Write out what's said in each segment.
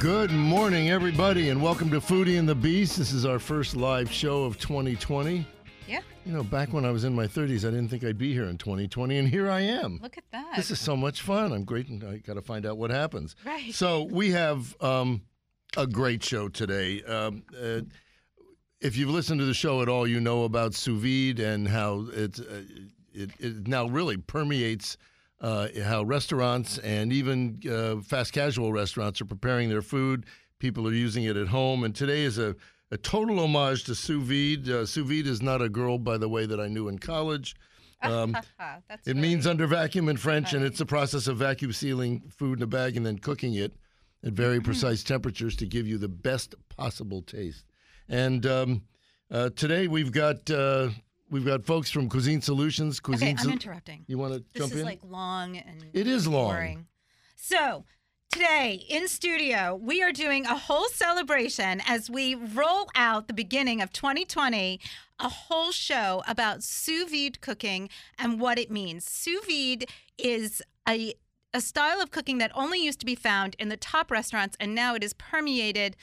Good morning, everybody, and welcome to Foodie and the Beast. This is our first live show of 2020. Yeah, You know, back when I was in my 30s, I didn't think I'd be here in 2020, and here I am. look at that. This is so much fun. I'm great, and I got to find out what happens. Right. So we have um, a great show today. Um, uh, if you've listened to the show at all, you know about sous vide and how it's, uh, it, it now really permeates uh, how restaurants and even uh, fast casual restaurants are preparing their food. People are using it at home, and today is a, a total homage to sous vide. Uh, sous vide is not a girl, by the way, that I knew in college. Um, it really- means under vacuum in French, and it's the process of vacuum sealing food in a bag and then cooking it at very Mm-hmm. precise temperatures to give you the best possible taste. And um, uh, today we've got uh, we've got folks from Cuisine Solutions. Okay, I'm Sol- interrupting. you want to jump in? This is like long and It is long. boring. So today in studio, we are doing a whole celebration as we roll out the beginning of 2020, a whole show about sous vide cooking and what it means. Sous vide is a a style of cooking that only used to be found in the top restaurants, and now it is permeated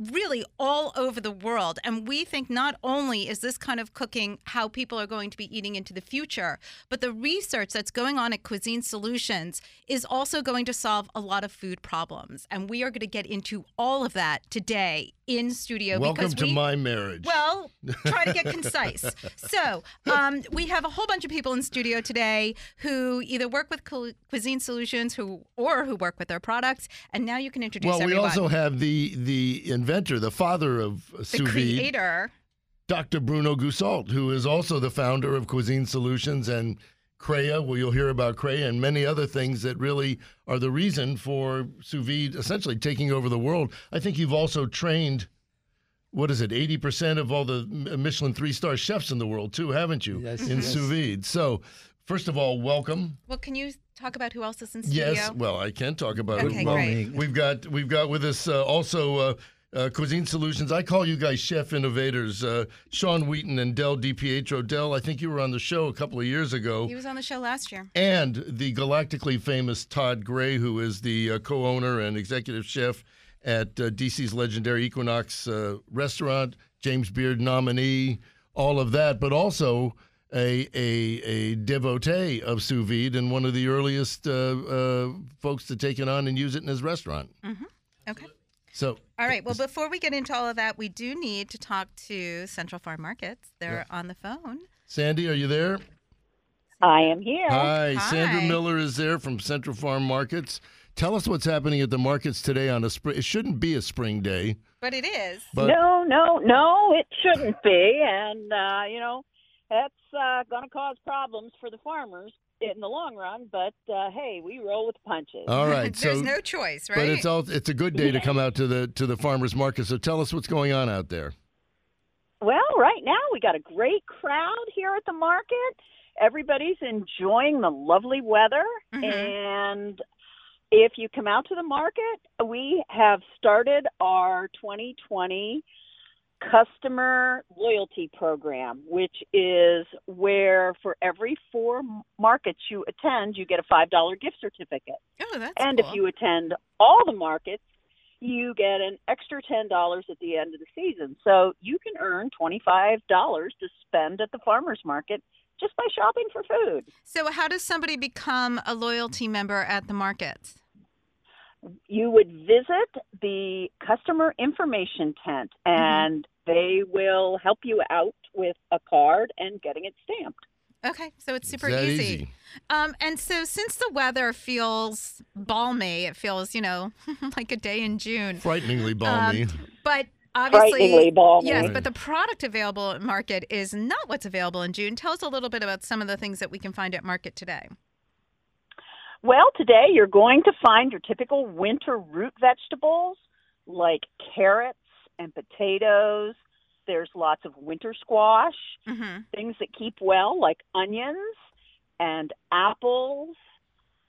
really all over the world. And we think not only is this kind of cooking how people are going to be eating into the future, but the research that's going on at Cuisine Solutions is also going to solve a lot of food problems. And we are going to get into all of that today in studio Welcome because to we my marriage. well, try to get concise. So, um, we have a whole bunch of people in studio today who either work with Cu- Cuisine Solutions, who or who work with their products, and now you can introduce well, we also have the the inventor, the father of the sous vide, creator. Dr. Bruno Goussault, who is also the founder of Cuisine Solutions and Crea. Well, you'll hear about Crea and many other things that really are the reason for sous vide essentially taking over the world. I think you've also trained, what is it, 80% of all the Michelin three star chefs in the world, too, haven't you? Yes, In yes. sous vide. So, first of all, welcome. Well, can you talk about who else is in studio? Yes, well, I can talk about Okay, it. great. We've got we've got with us uh, also uh, uh, Cuisine Solutions. I call you guys chef innovators. Uh, Sean Wheaton and Del DiPietro. Del, I think you were on the show a couple of years ago. He was on the show last year. And the galactically famous Todd Gray, who is the uh, co-owner and executive chef at uh, DC's legendary Equinox uh, restaurant, James Beard nominee, all of that, but also a a, a devotee of sous vide and one of the earliest uh, uh, folks to take it on and use it in his restaurant. Okay. So All right. Well, before we get into all of that, we do need to talk to Central Farm Markets. They're on the phone. Sandy, are you there? I am here. Hi, Sandra Miller is there from Central Farm Markets. Tell us what's happening at the markets today on a spring. It shouldn't be a spring day, But it is. but no, no, no, it shouldn't be. And, uh, you know, that's uh, going to cause problems for the farmers in the long run. But, uh, hey, we roll with the punches. all right. so, There's no choice, right? but it's all it's a good day to come out to the to the farmers market. So tell us what's going on out there. Well, right now we got a great crowd here at the market. Everybody's enjoying the lovely weather. Mhm. And if you come out to the market, we have started our 2020 customer loyalty program, which is where for every four markets you attend, you get a $5 gift certificate. oh, that's And cool. if you attend all the markets, you get an extra $10 at the end of the season. So you can earn $25 to spend at the farmer's market just by shopping for food. So, how does somebody become a loyalty member at the markets? You would visit the customer information tent and they will help you out with a card and getting it stamped. Okay, so it's super It's easy. easy. Um, and so since the weather feels balmy, it feels you know like a day in June. Frighteningly balmy. Um, but obviously, Frighteningly balmy. yes. But the product available at market is not what's available in June. Tell us a little bit about some of the things that we can find at market today. Well, today you're going to find your typical winter root vegetables like carrots and potatoes. There's lots of winter squash, Mm-hmm. things that keep well, like onions and apples.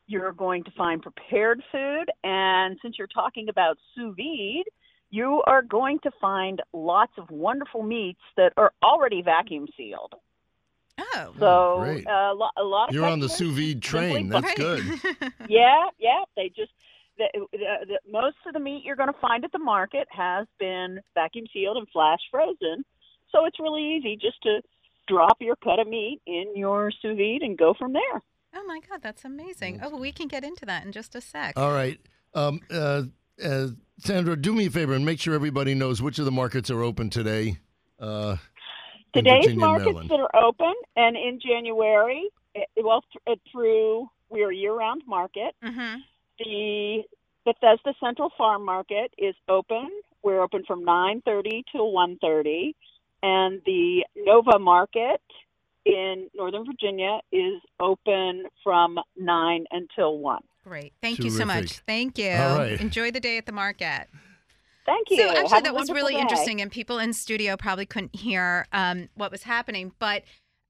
You're going to find prepared food. And since you're talking about sous vide, you are going to find lots of wonderful meats that are already vacuum sealed. Oh. So great. uh, a, lo- a lot of You're on the sous vide train. That's Right. good. yeah, yeah. They just the, the, the, most of the meat you're going to find at the market has been vacuum sealed and flash frozen, so it's really easy just to drop your cut of meat in your sous vide and go from there. Oh my God, that's amazing. Oh, we can get into that in just a sec. All right. Um, uh, uh, Sandra, do me a favor and make sure everybody knows which of the markets are open today. Uh, in Today's Virginia markets Maryland. that are open, and in January, eh, well, th- uh, through we're a year-round market. Mm-hmm. The Bethesda Central Farm Market is open. We're open from 9:30 till 1:30, and the Nova Market in Northern Virginia is open from 9 until 1. Great. Thank you so much. Thank you. All right. Enjoy the day at the market. Thank you. So actually, Have that was really day. interesting, and people in studio probably couldn't hear um, what was happening. But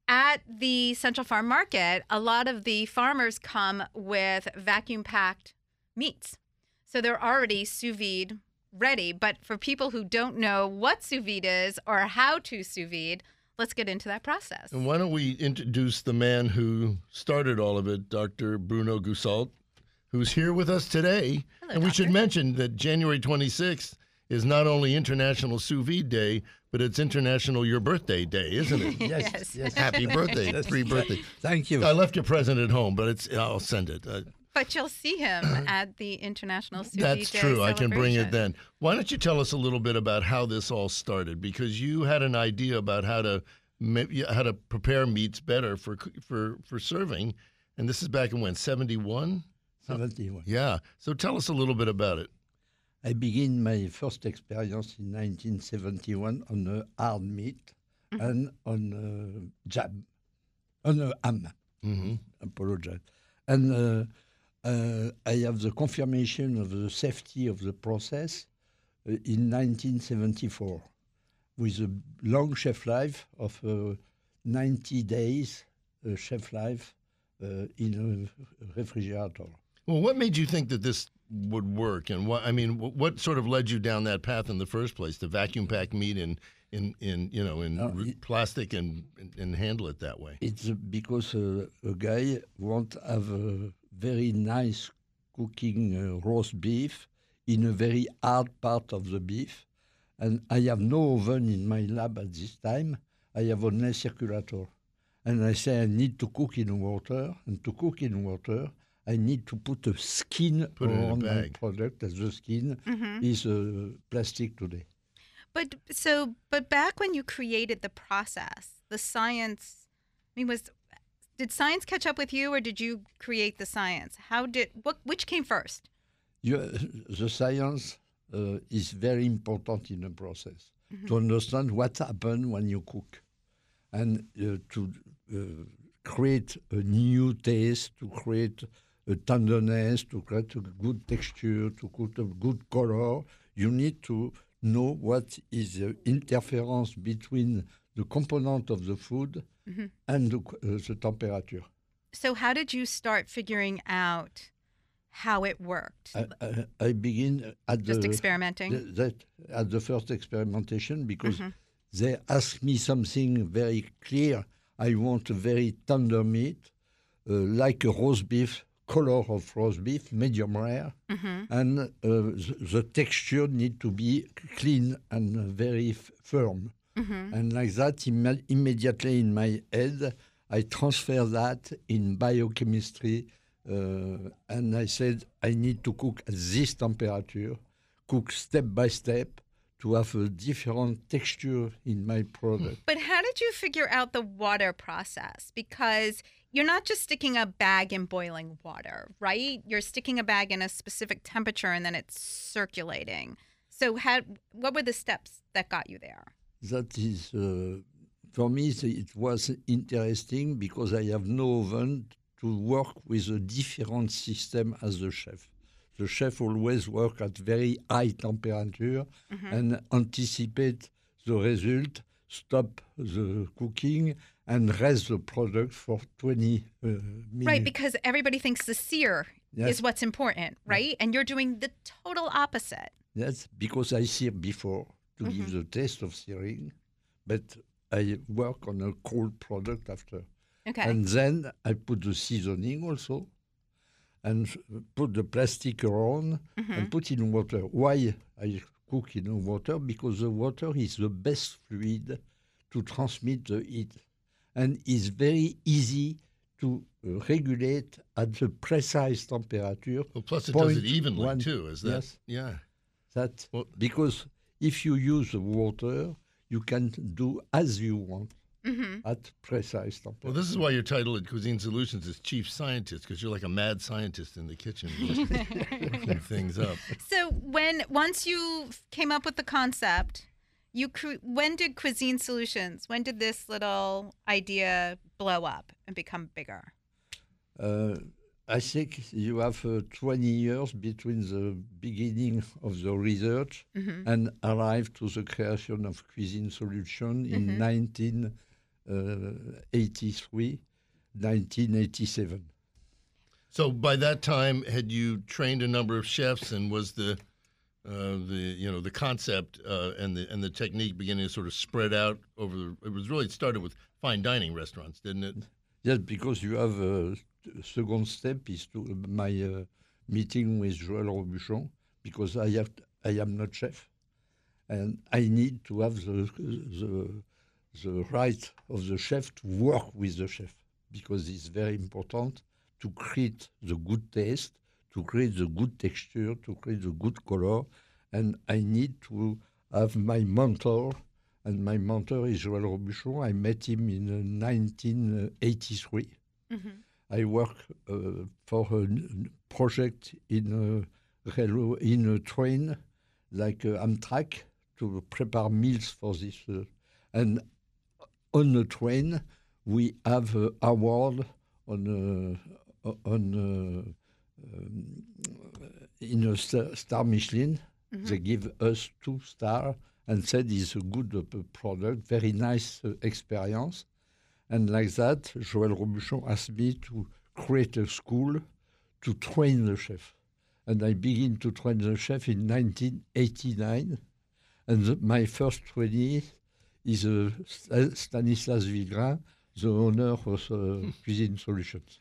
at the Central Farm Market, a lot of the farmers come with vacuum packed meats, so they're already sous vide ready. But for people who don't know what sous vide is or how to sous vide, let's get into that process. and why don't we introduce the man who started all of it, Dr. Bruno Goussault, who's here with us today. Hello, and we should mention that January 26th is not only International Sous Vide Day, but it's International Your Birthday Day, isn't it? Yes. Yes, yes. Happy birthday, Yes. pre-birthday. Thank you. I left your present at home, but it's I'll send it. Uh, But you'll see him at the International Sous Vide Day That's Day true. I can bring it then. Why don't you tell us a little bit about how this all started? Because you had an idea about how to how to prepare meats better for for for serving, and this is back in when seventy one. 71. Yeah. So tell us a little bit about it. I begin my first experience in 1971 on a hard meat and on a jam, on a ham. hmm Apologize. And uh, uh, I have the confirmation of the safety of the process uh, in 1974 with a long shelf life of uh, 90 days uh, shelf life uh, in a refrigerator. Well, what made you think that this would work, and what I mean, what sort of led you down that path in the first place to vacuum pack meat in in in you know in Uh, it- plastic and and handle it that way? It's because uh, a guy want have a very nice cooking uh, roast beef in a very hard part of the beef, and I have no oven in my lab at this time. I have only circulator, and I say I need to cook in water, and to cook in water, I need to put a skin Put it in a my product. As the skin Mhm. is uh, plastic today. But so, but back when you created the process, the science, I mean, was did science catch up with you, or did you create the science? How did what? Which came first? You, the science uh, is very important in the process to understand what happens when you cook and uh, to uh, create a new taste, to create a tenderness, to create a good texture, to create a good color. You need to know what is the interference between the component of the food and the, uh, the temperature. So, how did you start figuring out how it worked? I, I, I begin at Just the experimenting. th- that at the first experimentation because Mhm. they asked me something very clear. I want a very tender meat, uh, like a roast beef, color of roast beef, medium rare, hmm and uh, the, the texture need to be clean and very f- firm. hmm And like that, imme- immediately in my head, I transfer that in biochemistry. Uh, and I said, I need to cook at this temperature, cook step by step to have a different texture in my product. But how did you figure out the water process? Because you're not just sticking a bag in boiling water, right? You're sticking a bag in a specific temperature and then it's circulating. So, how, what were the steps that got you there? That is, uh, for me, it was interesting because I have no oven to work with a different system as a chef. the chef always work at very high temperature and anticipate the result, stop the cooking, and rest the product for 20 uh, minutes. Right, because everybody thinks the sear Yes. is what's important, right? And you're doing the total opposite. Yes, because I sear before to give the taste of searing, but I work on a cold product after. Okay. And then I put the seasoning also and put the plastic around and put in water. Why I cook in water? Because the water is the best fluid to transmit the heat and is very easy to uh, regulate at the precise temperature. Well, plus it does it Point evenly one. too. Is that? Yes. Yeah. That Well- because if you use water, you can do as you want Mm-hmm. at precise temperature. Well, this is why your title at Cuisine Solutions is Chief Scientist, because you're like a mad scientist in the kitchen, just cooking things up. So when once you came up with the concept, you cru- when did Cuisine Solutions? When did this little idea blow up and become bigger? Uh, I think you have uh, 20 years between the beginning of the research Mm-hmm. and arrive to the creation of Cuisine Solution in Mm-hmm. 1983, 1987. So by that time, had you trained a number of chefs, and was the uh, the you know the concept uh, and the and the technique beginning to sort of spread out over? The, it was really started with fine dining restaurants, didn't it? Yes, because you have a second step is to my uh, meeting with Joël Robuchon because I have I am not chef, and I need to have the the the right of the chef to work with the chef because it's very important to create the good taste, to create the good texture, to create the good color, and I need to have my mentor and my mentor is Joël Robuchon. I met him in uh, 1983. I work uh, for a project in a railroad, in a train, like uh, Amtrak, to prepare meals for this. Uh, and on the train, we have an award on uh, on uh, in a star, star Michelin. They give us two star and said it's a good uh, product, very nice uh, experience. And like that, Joël Robuchon asked me to create a school to train the chef. And I begin to train the chef in 1989. And the, my first trainee is uh, Stanislas Vergnes, the owner of uh, Cuisine Solutions.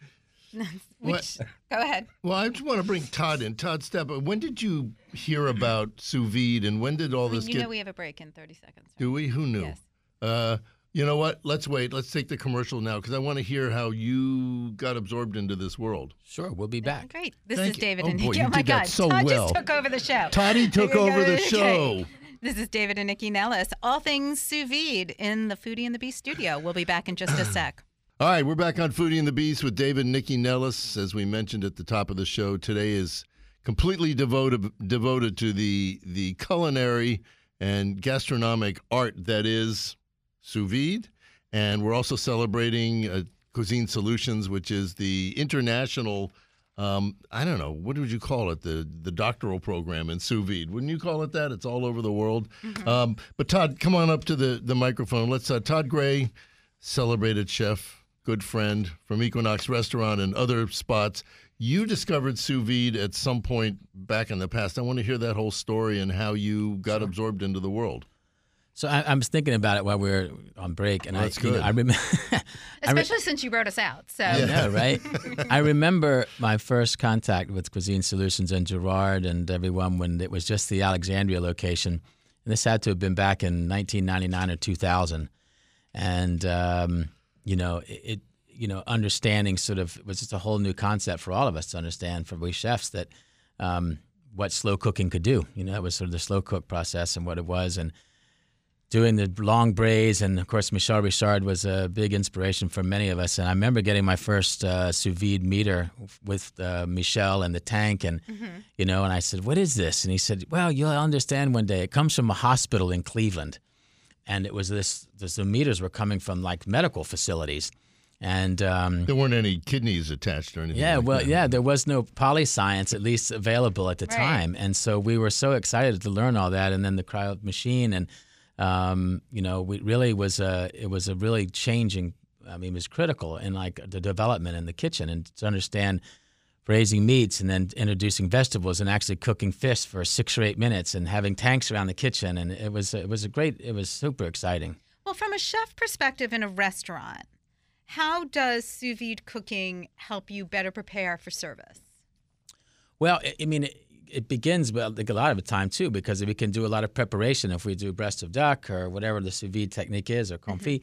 Which go ahead. Well, I just want to bring Todd in. Todd Stepp, when did you hear about sous vide, and when did all this you get? know we have a break in 30 seconds. right? Do we? Who knew? Yes. Uh, you know what? Let's wait. Let's take the commercial now because I want to hear how you got absorbed into this world. Sure, we'll be back. Great. This Thank is you. David Oh, and boy, Nycci. you oh my did that God. so Todd well. just took over the show. Toddy took over the Okay. show. This is David and Nycci Nellis. All things sous vide in the Foodie and the Beast studio. We'll be back in just a sec. All right, we're back on Foodie and the Beast with David and Nycci Nellis. As we mentioned at the top of the show, today is completely devoted devoted to the the culinary and gastronomic art that is sous vide, and we're also celebrating uh, Cuisine Solutions, which is the international. Um, I don't know what would you call it the the doctoral program in sous vide. Wouldn't you call it that? It's all over the world. Um, but Todd, come on up to the the microphone. Let's uh, Todd Gray, celebrated chef, good friend from Equinox Restaurant and other spots. You discovered sous vide at some point back in the past. I want to hear that whole story and how you got absorbed into the world. So I, I was thinking about it while we were on break, and Well, I, that's you know, good. I remember. I re- Especially since you wrote us out. So I know, right? I remember my first contact with Cuisine Solutions and Gerard and everyone when it was just the Alexandria location. And this had to have been back in 1999 or 2000. And, um, you know, it, it, you know, understanding sort of it was just a whole new concept for all of us to understand for we chefs that um, what slow cooking could do. You know, that was sort of the slow cook process and what it was. And, doing the long braids, and of course Michel Richard was a big inspiration for many of us. And I remember getting my first uh, sous vide meter with uh, Michel and the tank, and you know, and I said, "What is this?" And he said, "Well, you'll understand one day. It comes from a hospital in Cleveland, and it was this. this the meters were coming from like medical facilities." And um, There weren't any kidneys attached or anything. yeah, like well, that. yeah, there was no PolyScience at least available at the Right. time, and so we were so excited to learn all that, and then the cryo machine, and um, you know, we really was a it was a really changing. I mean, it was critical in like the development in the kitchen, and to understand raising meats and then introducing vegetables and actually cooking fish for six or eight minutes and having tanks around the kitchen, and it was it was a great, it was super exciting. Well, from a chef perspective in a restaurant, how does sous vide cooking help you better prepare for service? Well, I- mean, it, it begins with like a lot of the time too, because if we can do a lot of preparation. If we do breast of duck or whatever the sous vide technique is or mm-hmm. confit,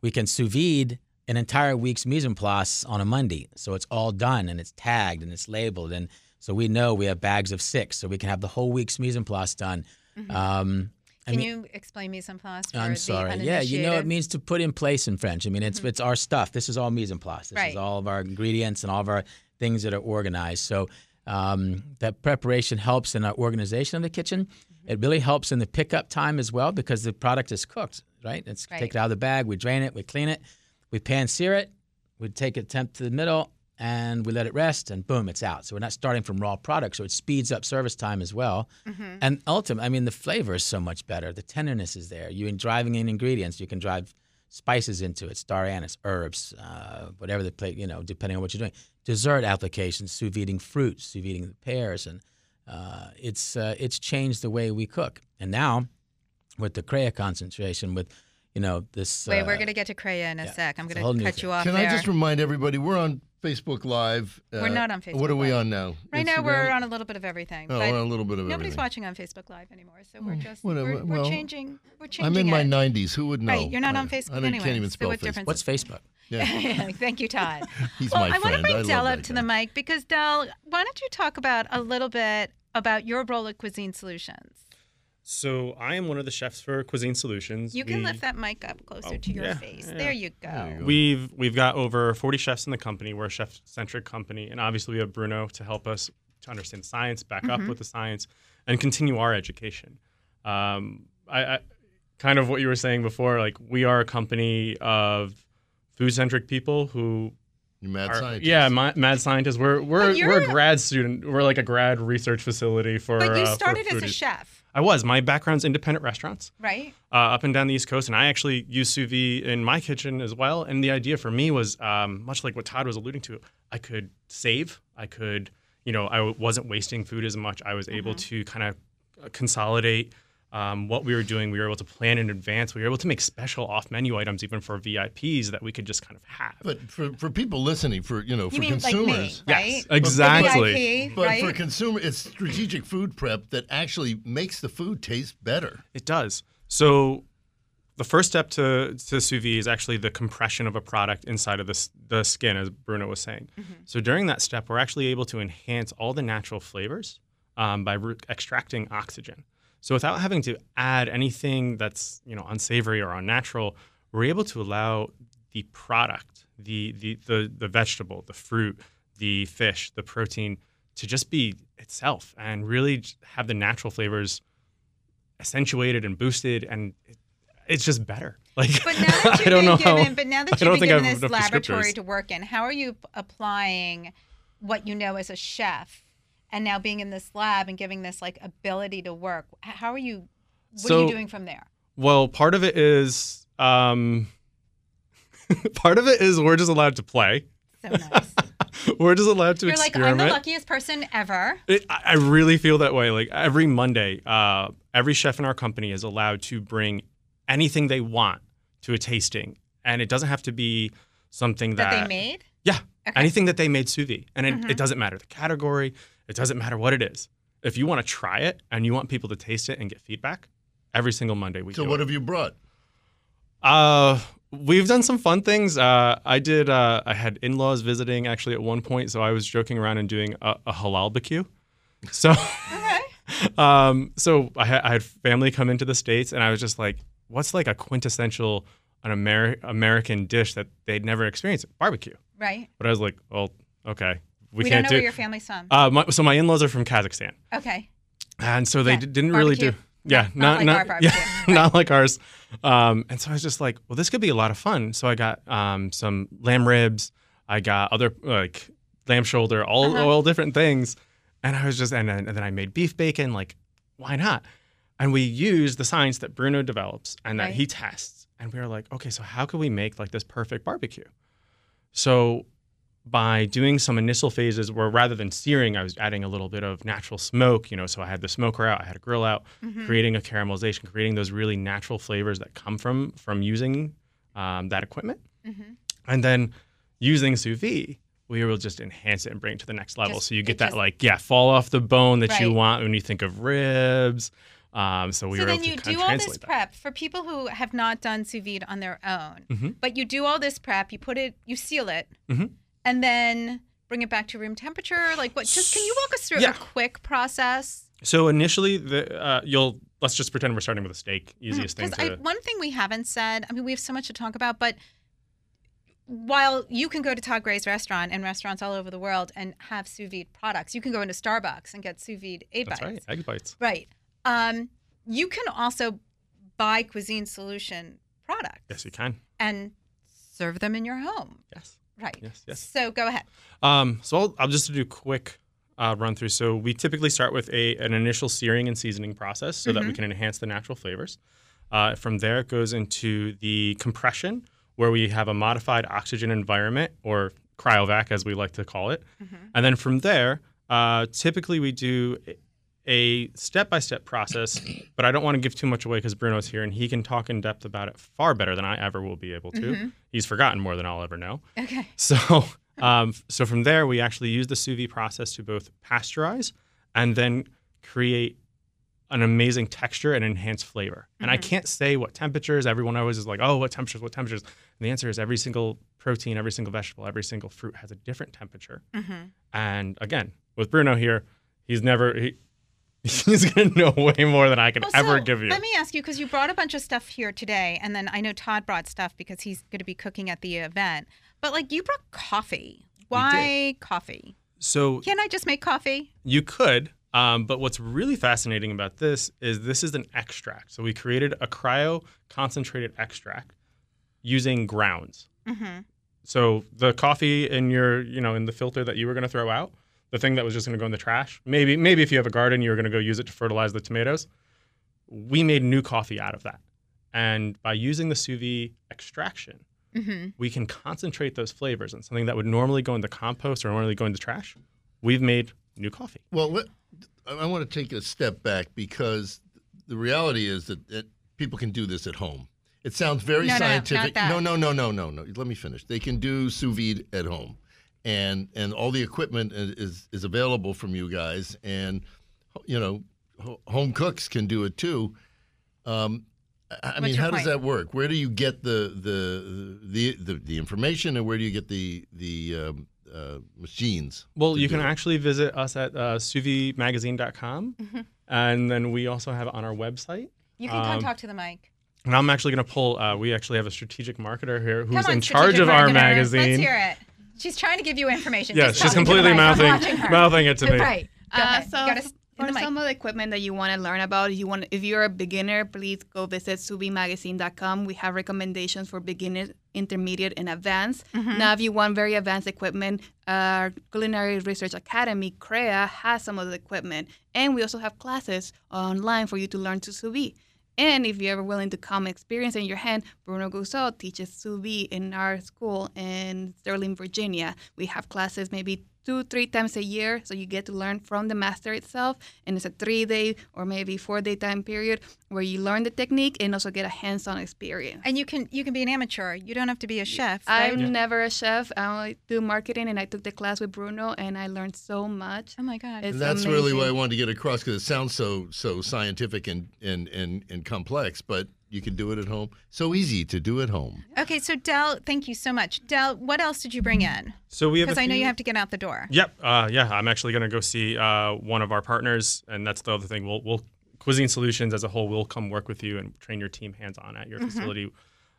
we can sous vide an entire week's mise en place on a Monday. So it's all done and it's tagged and it's labeled. And so we know we have bags of six, so we can have the whole week's mise en place done. Um, I Can mean- you explain mise en place for I'm sorry. Yeah, you know, it means to put in place in French. I mean, it's it's our stuff. This is all mise en place. This Right. is all of our ingredients and all of our things that are organized. So um, that preparation helps in our organization of the kitchen. Mm-hmm. It really helps in the pickup time as well because the product is cooked. Right? It's Right. take it out of the bag. We drain it. We clean it. We pan sear it. We take it temp to the middle and we let it rest and boom, it's out. So we're not starting from raw product. So it speeds up service time as well. Mm-hmm. And ultimately, I mean, the flavor is so much better. The tenderness is there. You in driving in ingredients, you can drive spices into it, star anise, herbs, uh, whatever the plate, you know, depending on what you're doing. Dessert applications, sous videing fruits, sous videing the pears, and uh, it's uh, it's changed the way we cook. And now, with the Crea concentration, with you know this. Wait, uh, we're going to get to CREA in a yeah, sec. I'm gonna new cut thing. you off Can there. I just remind everybody we're on Facebook Live? Uh, We're not on Facebook. What are we Live. on now? right now, we're on a little bit of everything. Oh, we're on a little bit of nobody's everything. watching on Facebook Live anymore, so we're just whatever. we're, we're Well, changing. We're changing I'm in my 90s. Who would know? Right, you're not I- on Facebook I don't- anyway, can't even so spell what Facebook. What's Facebook? Yeah. Thank you, Todd. He's well, my I want to bring Del up to guy. the mic because Del, why don't you talk about a little bit about your role at Cuisine Solutions? So I am one of the chefs for Cuisine Solutions. You can We- lift that mic up closer Oh, to your yeah, face. yeah. There you go. There you go. We've we've got over 40 chefs in the company. We're a chef-centric company, and obviously we have Bruno to help us to understand science, back Mm-hmm. up with the science, and continue our education. Um, I, I kind of what you were saying before. Like we are a company of food-centric people who You mad are scientist. yeah ma- mad scientists. We're we're we're a a- grad student. We're like a grad research facility for. But you uh, for started as a chef, I was. My background's independent restaurants. right? uh, up and down the East Coast, and I actually use sous vide in my kitchen as well. And the idea for me was um, much like what Todd was alluding to. I could save. I could, you know, I w- wasn't wasting food as much. I was able to kind of consolidate um, what we were doing. We were able to plan in advance. We were able to make special off-menu items even for VIPs that we could just kind of have. But for, for people listening, for you know, You for mean like consumers, me, right? Yes, The exactly. VIP, but right? for consumer, it's strategic food prep that actually makes the food taste better. It does. So the first step to, to sous vide is actually the compression of a product inside of the, the skin, as Bruno was saying. So during that step, we're actually able to enhance all the natural flavors um, by re- extracting oxygen. So without having to add anything that's you know unsavory or unnatural, we're able to allow the product, the the the, the vegetable, the fruit, the fish, the protein to just be itself and really have the natural flavors accentuated and boosted and it, it's just better. Like But now that you've i don't been know. given, how but now I that don't you've been given this laboratory to work in, how are you applying what you know as a chef, and now being in this lab and giving this like ability to work? How are you? What are you doing from there? well part of it is um part of it is we're just allowed to play So nice. we're just allowed to You're like, I'm the luckiest person ever. It, I really feel that way. Like every Monday, uh, every chef in our company is allowed to bring anything they want to a tasting, and it doesn't have to be something That that, they made. Yeah, Okay. anything that they made sous vide, and it, Mhm. it doesn't matter the category. It doesn't matter what it is. If you want to try it and you want people to taste it and get feedback, every single Monday we do. So do what it. have you brought? Uh, we've done some fun things. Uh, I did. Uh, I had in-laws visiting actually at one point, so I was joking around and doing a, a halal barbecue. So, Okay. um, so I, ha- I had family come into the states, and I was just like, "What's like a quintessential an Ameri- American dish that they'd never experienced? Barbecue." Right. But I was like, "Well, okay, we, We, don't can't know do." where your family's from. uh, my, so my in-laws are from Kazakhstan, okay. and so they Yeah, d- didn't really do. Yeah, not not like not our barbecue. yeah. not like ours. Um, and so I was just like, well, this could be a lot of fun. So I got um, some lamb ribs. I got other like lamb shoulder, all Uh-huh. all different things. And I was just, and then, and then I made beef bacon. Like, why not? And we used the science that Bruno develops and that Right. he tests. And we were like, okay, so how could we make like this perfect barbecue? So by doing some initial phases where rather than searing, I was adding a little bit of natural smoke, you know, so I had the smoker out, I had a grill out, Mm-hmm. creating a caramelization, creating those really natural flavors that come from from using um, that equipment. Mm-hmm. And then using sous vide, we will just enhance it and bring it to the next level. Just- so you get that just- like, yeah, fall off the bone that you want when you think of ribs. Um, so we so then you do all this that. prep for people who have not done sous vide on their own. Mhm. But you do all this prep, you put it, you seal it, Mhm. And then bring it back to room temperature. Like what? Just can you walk us through Yeah. a quick process? So initially, the uh, you'll let's just pretend we're starting with a steak. Easiest thing Because to. one thing we haven't said, I mean, we have so much to talk about, but while you can go to Todd Gray's restaurant and restaurants all over the world and have sous vide products, you can go into Starbucks and get sous vide eight That's bites. right, egg bites. Right. Um, you can also buy Cuisine Solution products Yes, you can. and serve them in your home. Yes, Right. yes, yes. So go ahead. Um, so I'll, I'll just do a quick uh, run through. So we typically start with a an initial searing and seasoning process so that we can enhance the natural flavors. Uh, from there, it goes into the compression, where we have a modified oxygen environment, or cryovac as we like to call it. And then from there, uh, typically we do a step by step process, but I don't want to give too much away because Bruno's here and he can talk in depth about it far better than I ever will be able to. Mm-hmm. He's forgotten more than I'll ever know. Okay. So, um, so from there, we actually use the sous vide process to both pasteurize and then create an amazing texture and enhance flavor. And I mm-hmm. can't say what temperatures. Everyone always is like, "Oh, what temperatures? What temperatures?" And the answer is every single protein, every single vegetable, every single fruit has a different temperature. Mm-hmm. And again, with Bruno here, he's never he, he's gonna know way more than I could Well, ever so give you. Let me ask you because you brought a bunch of stuff here today, and then I know Todd brought stuff because he's going to be cooking at the event. But like you brought coffee. Why coffee? so Can't I just make coffee? You could, um, but what's really fascinating about this is this is an extract. So we created a cryo concentrated extract using grounds. Mm-hmm. So the coffee in your, you know, in the filter that you were going to throw out, the thing that was just going to go in the trash. Maybe, maybe if you have a garden, you're going to go use it to fertilize the tomatoes. We made new coffee out of that, and by using the sous vide extraction, Mm-hmm. we can concentrate those flavors and something that would normally go in the compost or normally go in the trash. We've made new coffee. Well, let, I I want to take a step back because the reality is that, that people can do this at home. It sounds very No, no, no, not scientific. that. no, no, no, no, no, no. Let me finish. They can do sous vide at home, and and all the equipment is is, is available from you guys, and you know, home cooks can do it too. Um, I- I What's mean, your how does that work? Where do you get the the the the, the information, and where do you get the the um, uh, machines? Well, you can it? actually visit us at uh, suvimagazine.com. Mm-hmm. And then we also have it on our website. You can come Um, talk to the mic. And I'm actually going to pull, uh, we actually have a strategic marketer here who's on, in charge strategic of our marketer. magazine. Let's hear it. She's trying to give you information. Yeah, she's talking to the completely mouthing, mouthing it to me. Right. Uh, so gotta for some of the equipment that you want to learn about, you want if you're a beginner, please go visit subimagazine.com. We have recommendations for beginner, intermediate, and advanced. Mm-hmm. Now, if you want very advanced equipment, our Culinary Research Academy, CREA, has some of the equipment, and we also have classes online for you to learn to sous vide. And if you're ever willing to come experience in your hand, Bruno Goussault teaches sous vide in our school in Sterling, Virginia. We have classes maybe two, three times a year, so you get to learn from the master itself. And it's a three day or maybe four day time period where you learn the technique and also get a hands on experience. And you can you can be an amateur. You don't have to be a chef. Right? I'm never a chef. I only do marketing, and I took the class with Bruno, and I learned so much. oh my god. It's And that's really what I wanted to get across because it sounds so so scientific and, and and and complex, but you can do it at home. So easy to do at home. Okay, so Del, thank you so much. Del, what else did you bring in? So we have Because I know you have to get out the door. Yep. Uh, yeah, I'm actually going to go see uh, one of our partners, and that's the other thing. We'll, we'll Cuisine Solutions as a whole will come work with you and train your team hands on at your Mm-hmm. facility,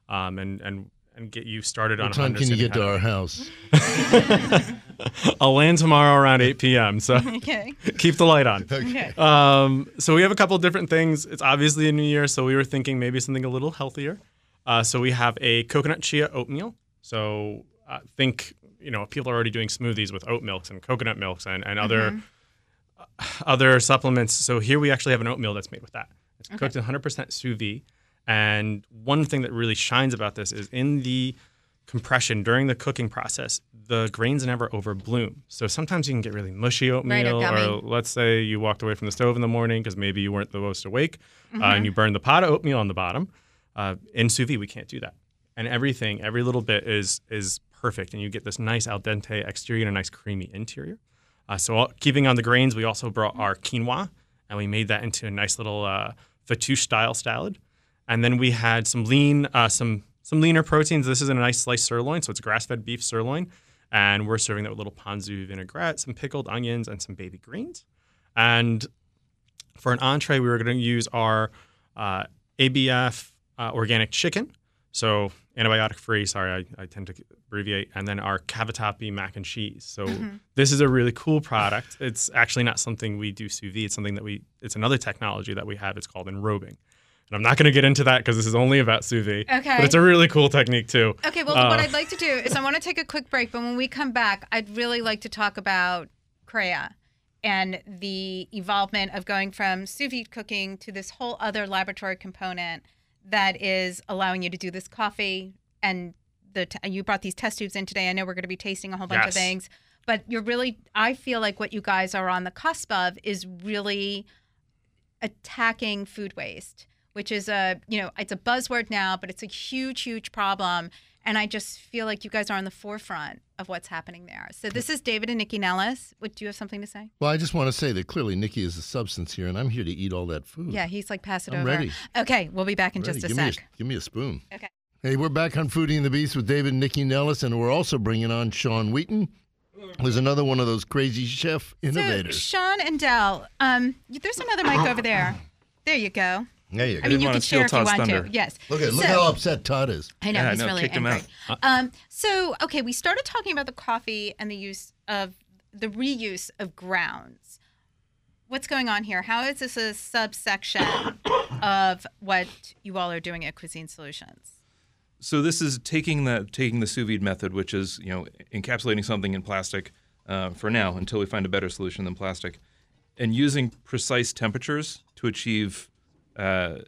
um, and and and get you started on What time can you get to our house? I'll land tomorrow around 8 p.m. So Okay. keep the light on. Okay. Um, so we have a couple different things. It's obviously a new year, so we were thinking maybe something a little healthier. Uh, so we have a coconut chia oatmeal. So uh, think, you know, people are already doing smoothies with oat milks and coconut milks and, and other uh, other supplements. So here we actually have an oatmeal that's made with that. It's cooked 100% sous vide. And one thing that really shines about this is in the compression during the cooking process, the grains never overbloom. So sometimes you can get really mushy oatmeal, gummy. or let's say you walked away from the stove in the morning because maybe you weren't the most awake, uh, Mm-hmm. and you burned the pot of oatmeal on the bottom. Uh, in sous vide, we can't do that, and everything, every little bit is is perfect, and you get this nice al dente exterior and a nice creamy interior. Uh, so all, keeping on the grains, we also brought our quinoa, and we made that into a nice little uh, fattoush style salad. And then we had some lean, uh, some some leaner proteins. This is a nice sliced sirloin, so it's grass fed beef sirloin, and we're serving that with a little ponzu vinaigrette, some pickled onions, and some baby greens. And for an entree, we were going to use our uh, ABF uh, organic chicken, so antibiotic free. Sorry, I, I tend to abbreviate. And then our cavatappi mac and cheese. So this is a really cool product. It's actually not something we do sous vide. It's something that we. It's another technology that we have. It's called enrobing. And I'm not going to get into that because this is only about sous vide. Okay. But it's a really cool technique too. Okay, well, Uh, what I'd like to do is I want to take a quick break, but when we come back, I'd really like to talk about Crea and the evolvement of going from sous vide cooking to this whole other laboratory component that is allowing you to do this coffee and the t- you brought these test tubes in today. I know we're going to be tasting a whole bunch of things, but you're really I feel like what you guys are on the cusp of is really attacking food waste, which is a you know it's a buzzword now, but it's a huge, huge problem. And I just feel like you guys are on the forefront of what's happening there. So this is David and Nycci Nellis. Would do you have something to say? Well, I just want to say that clearly Nycci is a substance here, and I'm here to eat all that food. Yeah, he's like pass it I'm over. ready. Okay, we'll be back in Ready. just a give sec. Me a, give me a spoon. Okay. Hey, we're back on Foodie and the Beast with David and Nycci Nellis, and we're also bringing on Sean Wheaton, who's another one of those crazy chef innovators. So. Sean and Del, um, there's another mic over there. There you go. There you go. I mean, you can share if you want thunder. to. Yes. look at look So- how upset Todd is. I know Yeah, I he's know, really kicked him angry. Um, so okay, we started talking about the coffee and the use of the reuse of grounds. What's going on here? How is this a subsection of what you all are doing at Cuisine Solutions? So this is taking the taking the sous vide method, which is you know encapsulating something in plastic uh, for now until we find a better solution than plastic, and using precise temperatures to achieve uh,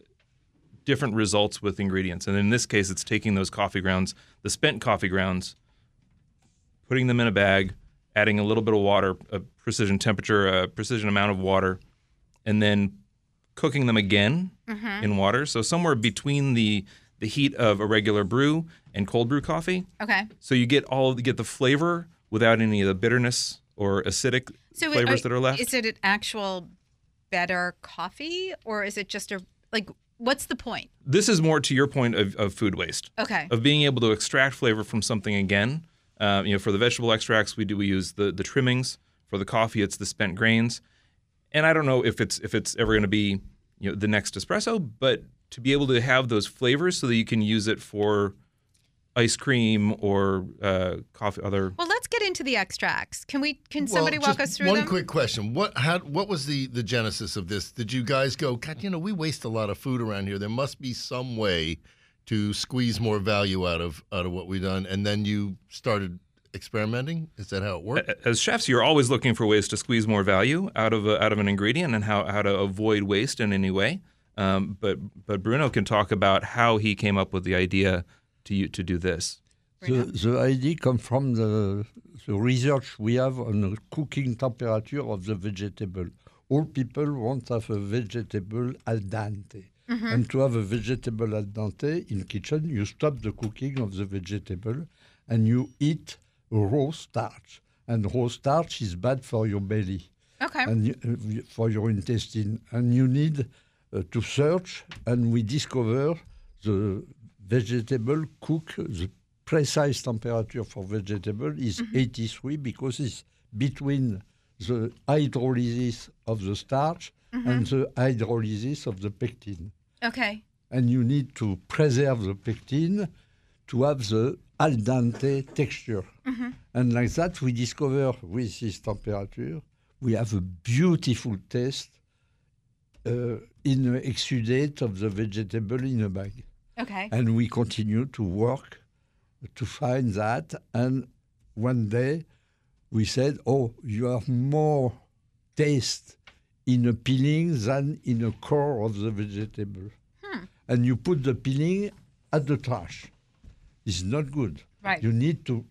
different results with ingredients. And in this case, it's taking those coffee grounds, the spent coffee grounds, putting them in a bag, adding a little bit of water, a precision temperature, a precision amount of water, and then cooking them again in water. So somewhere between the the heat of a regular brew and cold brew coffee. Okay. So you get all get the flavor without any of the bitterness or acidic So flavors that are left. Is it an actual better coffee, or is it just a like? What's the point? this is more to your point of, of food waste. Okay. of being able to extract flavor from something again. Uh, you know, for the vegetable extracts, we do we use the the trimmings. For the coffee, it's the spent grains. And I don't know if it's if it's ever going to be you know the next espresso, but to be able to have those flavors so that you can use it for ice cream or uh, coffee, other. Well, get into the extracts. Can we? Can Well, somebody walk just us through them? one them? quick question. What how, what was the the genesis of this? Did you guys go, God, you know, we waste a lot of food around here. There must be some way to squeeze more value out of out of what we've done, and then you started experimenting. Is that how it worked? As chefs, you're always looking for ways to squeeze more value out of a, out of an ingredient and how, how to avoid waste in any way. Um, but but Bruno can talk about how he came up with the idea to u- to do this. The, the idea comes from the, the research we have on the cooking temperature of the vegetable. All people want to have a vegetable al dente. And to have a vegetable al dente in kitchen, you stop the cooking of the vegetable and you eat raw starch. And raw starch is bad for your belly Okay. and uh, for your intestine. And you need uh, to search, and we discover the vegetable cook the precise temperature for vegetable is mm-hmm. 83 because it's between the hydrolysis of the starch mm-hmm. and the hydrolysis of the pectin okay. and you need to preserve the pectin to have the al dente texture. Mm-hmm. And like that, we discover with this temperature, we have a beautiful taste uh, in the exudate of the vegetable in a bag. Okay. And we continue to work to find that. And one day we said, oh, you have more taste in a peeling than in the core of the vegetable. Hmm. And you put the peeling at the trash. It's not good. Right. You need to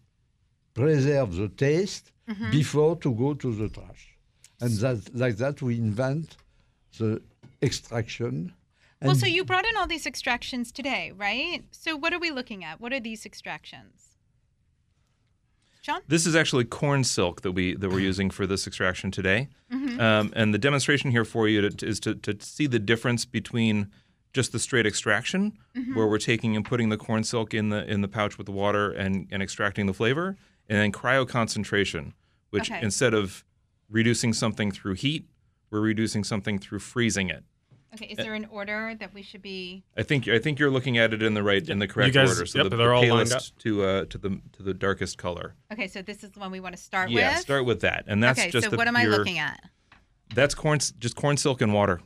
preserve the taste mm-hmm. before to go to the trash. And that, like that, we invent the extraction. Well, so you brought in all these extractions today, right? So what are we looking at? What are these extractions? John? This is actually corn silk that we that we're using for this extraction today, um, and the demonstration here for you to, is to, to see the difference between just the straight extraction, where we're taking and putting the corn silk in the in the pouch with the water and, and extracting the flavor, and then cryoconcentration, which Okay. instead of reducing something through heat, we're reducing something through freezing it. Okay, is there an order that we should be? I think I think you're looking at it in the right in the correct guys- order. So yep, the, they're the all lined palest to uh, to the to the darkest color. Okay, so this is the one we want to start with. Yeah, with. start with that, and that's okay, just so the what am I pure- looking at? That's corn, just corn silk and water.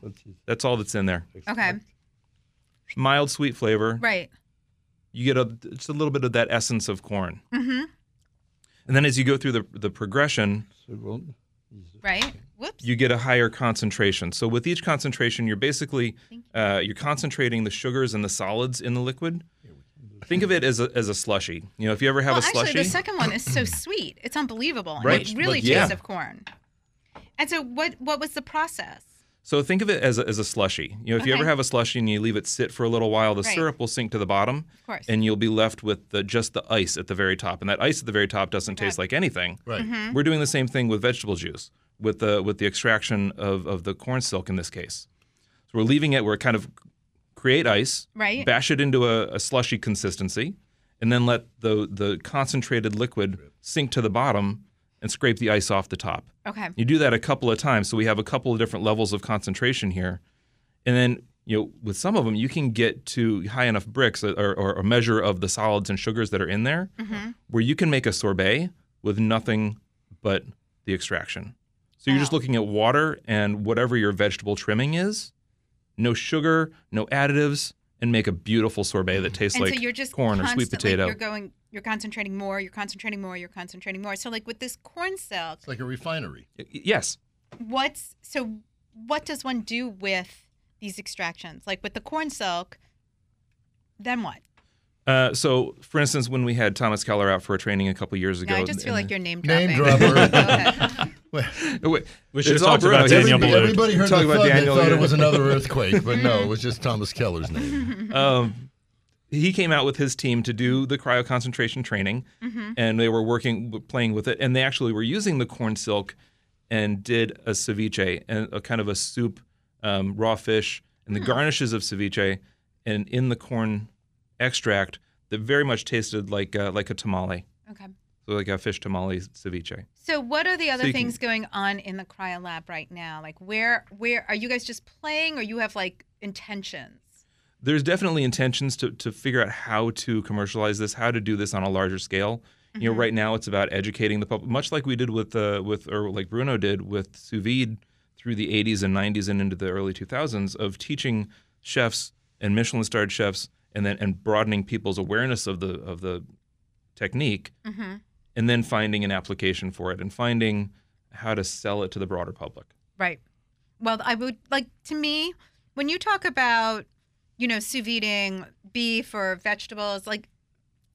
That's all that's in there. Okay, Mild, sweet flavor. right. You get a just a little bit of that essence of corn. Mm-hmm. And then as you go through the the progression, second. Right. Whoops. you get a higher concentration. So with each concentration, you're basically uh, you're concentrating the sugars and the solids in the liquid. Think of it as a as a slushy. You know, if you ever have well, a actually, slushy, the second one is so sweet. It's unbelievable. and Right, It really but yeah. tastes of corn. And so, what what was the process? So think of it as a, as a slushy. You know, if you ever have a slushy and you leave it sit for a little while, the Right. syrup will sink to the bottom, Of course. and you'll be left with the, just the ice at the very top. And that ice at the very top doesn't taste like anything. Right. Mm-hmm. We're doing the same thing with vegetable juice, with the with the extraction of, of the corn silk in this case. So we're leaving it. We're kind of create ice, Right. bash it into a, a slushy consistency, and then let the the concentrated liquid sink to the bottom and scrape the ice off the top. Okay. You do that a couple of times, so we have a couple of different levels of concentration here, and then you know with some of them you can get to high enough Brix uh, or, or a measure of the solids and sugars that are in there, mm-hmm. where you can make a sorbet with nothing but the extraction. So you're just looking at water and whatever your vegetable trimming is, no sugar, no additives, and make a beautiful sorbet that tastes and like so you're just corn or sweet potato. You're going. You're concentrating more. You're concentrating more. You're concentrating more. So, like with this corn silk, It's like a refinery. Y- yes. what's so? What does one do with these extractions? Like with the corn silk, then what? Uh, so, for instance, when we had Thomas Keller out for a training a couple years ago, No, I just feel like you're name Name dropping. dropper. Go ahead. Wait, We should it's have talked about Daniel Everybody, everybody heard Talk the about thud. They thought yeah. it was another earthquake, but no, it was just Thomas Keller's name. um, he came out with his team to do the cryoconcentration training, and they were working, playing with it, and they actually were using the corn silk and did a ceviche and a kind of a soup, um, raw fish, and the garnishes of ceviche, and in the corn extract that very much tasted like uh, like a tamale, Okay. So like a fish tamale ceviche. So, what are the other can- things going on in the cryo lab right now? Like, where where are you guys just playing, or you have like intentions? there's definitely intentions to, to figure out how to commercialize this, how to do this on a larger scale. You know, right now it's about educating the public, much like we did with uh, with or like Bruno did with sous vide through the 80s and 90s and into the early 2000s of teaching chefs and Michelin-starred chefs and then and broadening people's awareness of the of the technique, Mm-hmm. And then finding an application for it and finding how to sell it to the broader public. Right. Well, I would like to me when you talk about you know sous videing beef or vegetables, like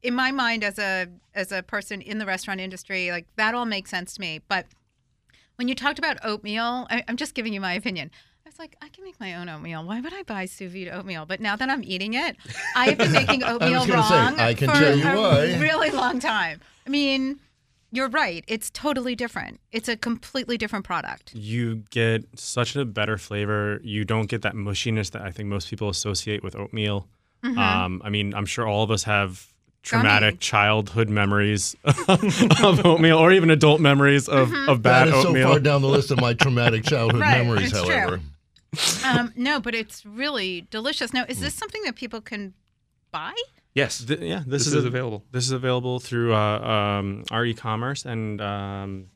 in my mind as a as a person in the restaurant industry, like that all makes sense to me. But when you talked about oatmeal, I, I'm just giving you my opinion. I was like, I can make my own oatmeal. Why would I buy sous vide oatmeal? But now that I'm eating it, I have been making oatmeal gonna say, wrong I can for tell you a why. really long time. I mean, you're right. It's totally different. It's a completely different product. You get such a better flavor. You don't get that mushiness that I think most people associate with oatmeal. Um, I mean, I'm sure all of us have traumatic Gummy. childhood memories of oatmeal, or even adult memories of, of That bad is so far down the list of my traumatic childhood Right, memories, however. true. However. um, no, but it's really delicious. Now, is this something that people can buy? Yes. Th- yeah, this, This is, is available. This is available through uh, um, our e-commerce and um,